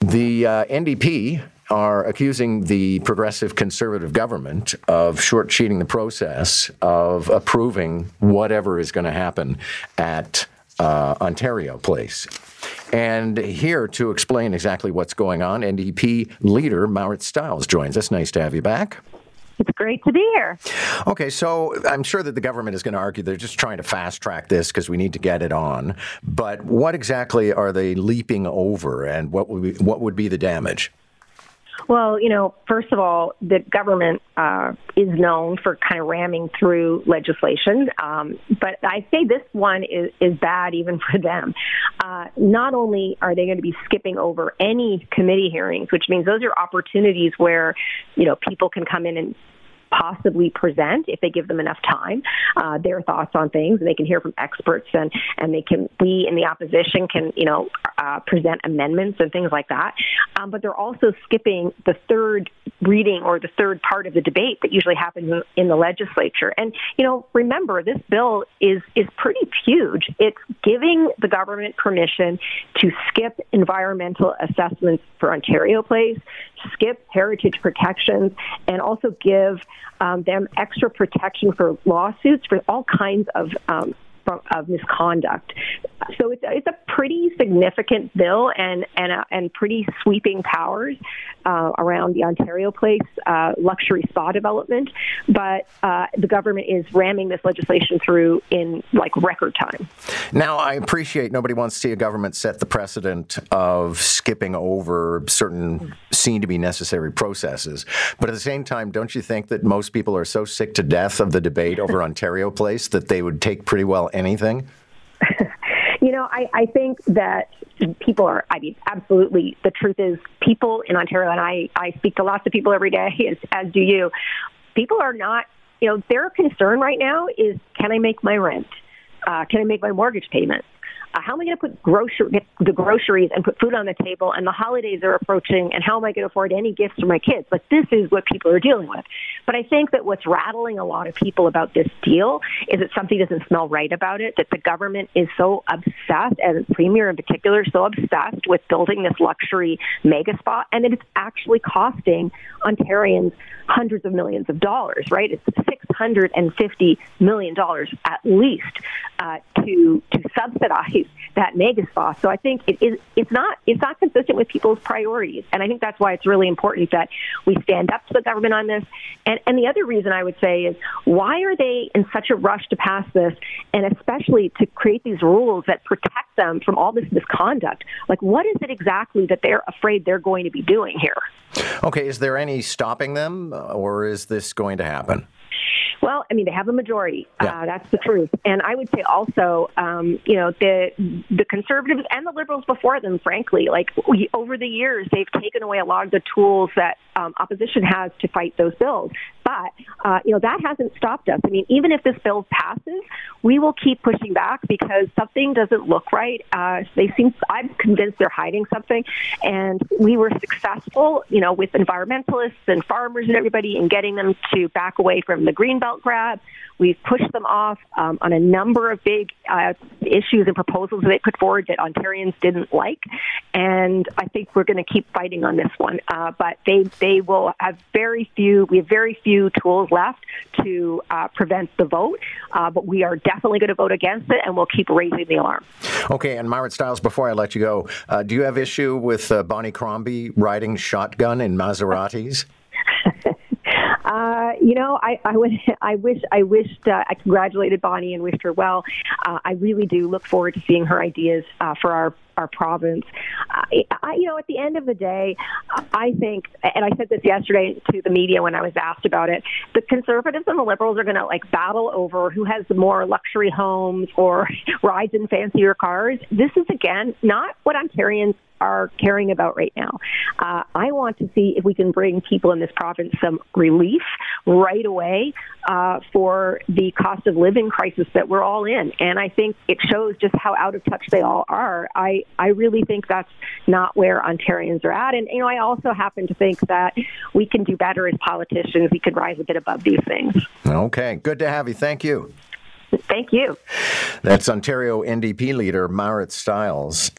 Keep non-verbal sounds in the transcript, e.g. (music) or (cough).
The uh, NDP are accusing the progressive conservative government of short cheating the process of approving whatever is going to happen at uh, Ontario Place. And here to explain exactly what's going on, NDP leader Marit Stiles joins us. Nice to have you back. It's great to be here. Okay, so I'm sure that the government is going to argue they're just trying to fast track this because we need to get it on. But what exactly are they leaping over, and what would be, what would be the damage? Well, you know, first of all, the government uh, is known for kind of ramming through legislation, um, but I say this one is, is bad even (laughs) for them. Uh, not only are they going to be skipping over any committee hearings, which means those are opportunities where, you know, people can come in and possibly present if they give them enough time uh, their thoughts on things and they can hear from experts and and they can we in the opposition can you know uh, present amendments and things like that. Um, but they're also skipping the third reading or the third part of the debate that usually happens in the legislature. And you know remember this bill is is pretty huge. It's giving the government permission to skip environmental assessments for Ontario Place skip heritage protections and also give um, them extra protection for lawsuits for all kinds of um, of misconduct. So it's, it's a pretty significant bill and and uh, and pretty sweeping powers uh, around the Ontario Place uh, luxury spa development. But uh, the government is ramming this legislation through in like record time. Now, I appreciate nobody wants to see a government set the precedent of skipping over certain seen to be necessary processes. But at the same time, don't you think that most people are so sick to death of the debate over Ontario Place that they would take pretty well anything? You know, I, I think that people are, I mean, absolutely. The truth is, people in Ontario, and I, I speak to lots of people every day, (laughs) as, as do you, people are not, you know, their concern right now is can I make my rent? Uh, can I make my mortgage payment? Uh, how am I going to put grocery, get the groceries and put food on the table? And the holidays are approaching, and how am I going to afford any gifts for my kids? Like this is what people are dealing with. But I think that what's rattling a lot of people about this deal is that something doesn't smell right about it. That the government is so obsessed, and Premier in particular, so obsessed with building this luxury mega spa, and that it's actually costing Ontarians hundreds of millions of dollars. Right? It's six hundred and fifty million dollars at least uh, to to subsidize that mega spa. So I think it is it's not it's not consistent with people's priorities, and I think that's why it's really important that we stand up to the government on this. And and the other reason I would say is why are they in such a rush to pass this, and especially to create these rules that protect them from all this misconduct? Like what is it exactly that they're afraid they're going to be doing here? Okay, is there any stopping them, uh, or is this going to happen? Well, I mean, they have a majority. Yeah. Uh, that's the truth. And I would say also, um, you know, the the conservatives and the liberals before them, frankly, like we, over the years, they've taken away a lot of the tools that um, opposition has to fight those bills. But uh, you know, that hasn't stopped us. I mean, even if this bill passes, we will keep pushing back because something doesn't look right. Uh, they seem. I'm convinced they're hiding something, and we were successful, you know, with environmentalists and farmers and everybody in getting them to back away from the green belt grab. We've pushed them off um, on a number of big uh, issues and proposals that they put forward that Ontarians didn't like, and I think we're going to keep fighting on this one. Uh, but they they will have very few. We have very few tools left to uh, prevent the vote, uh, but we are definitely going to vote against it, and we'll keep raising the alarm. Okay, and Marit Stiles, before I let you go, uh, do you have issue with uh, Bonnie Crombie riding shotgun in Maseratis? (laughs) Uh, you know, I, I would, (laughs) I wish, I wished, uh, I congratulated Bonnie and wished her well. Uh, I really do look forward to seeing her ideas uh, for our our province. I, I, you know, at the end of the day, I think, and I said this yesterday to the media when I was asked about it, the conservatives and the liberals are going to like battle over who has more luxury homes or (laughs) rides in fancier cars. This is again not what Ontarians are caring about right now. Uh, I want to see if we can bring people in this province some relief right away uh, for the cost of living crisis that we're all in. And I think it shows just how out of touch they all are. I, I really think that's not where Ontarians are at. And, you know, I also happen to think that we can do better as politicians. We could rise a bit above these things. Okay. Good to have you. Thank you. Thank you. That's Ontario NDP leader Marit Stiles.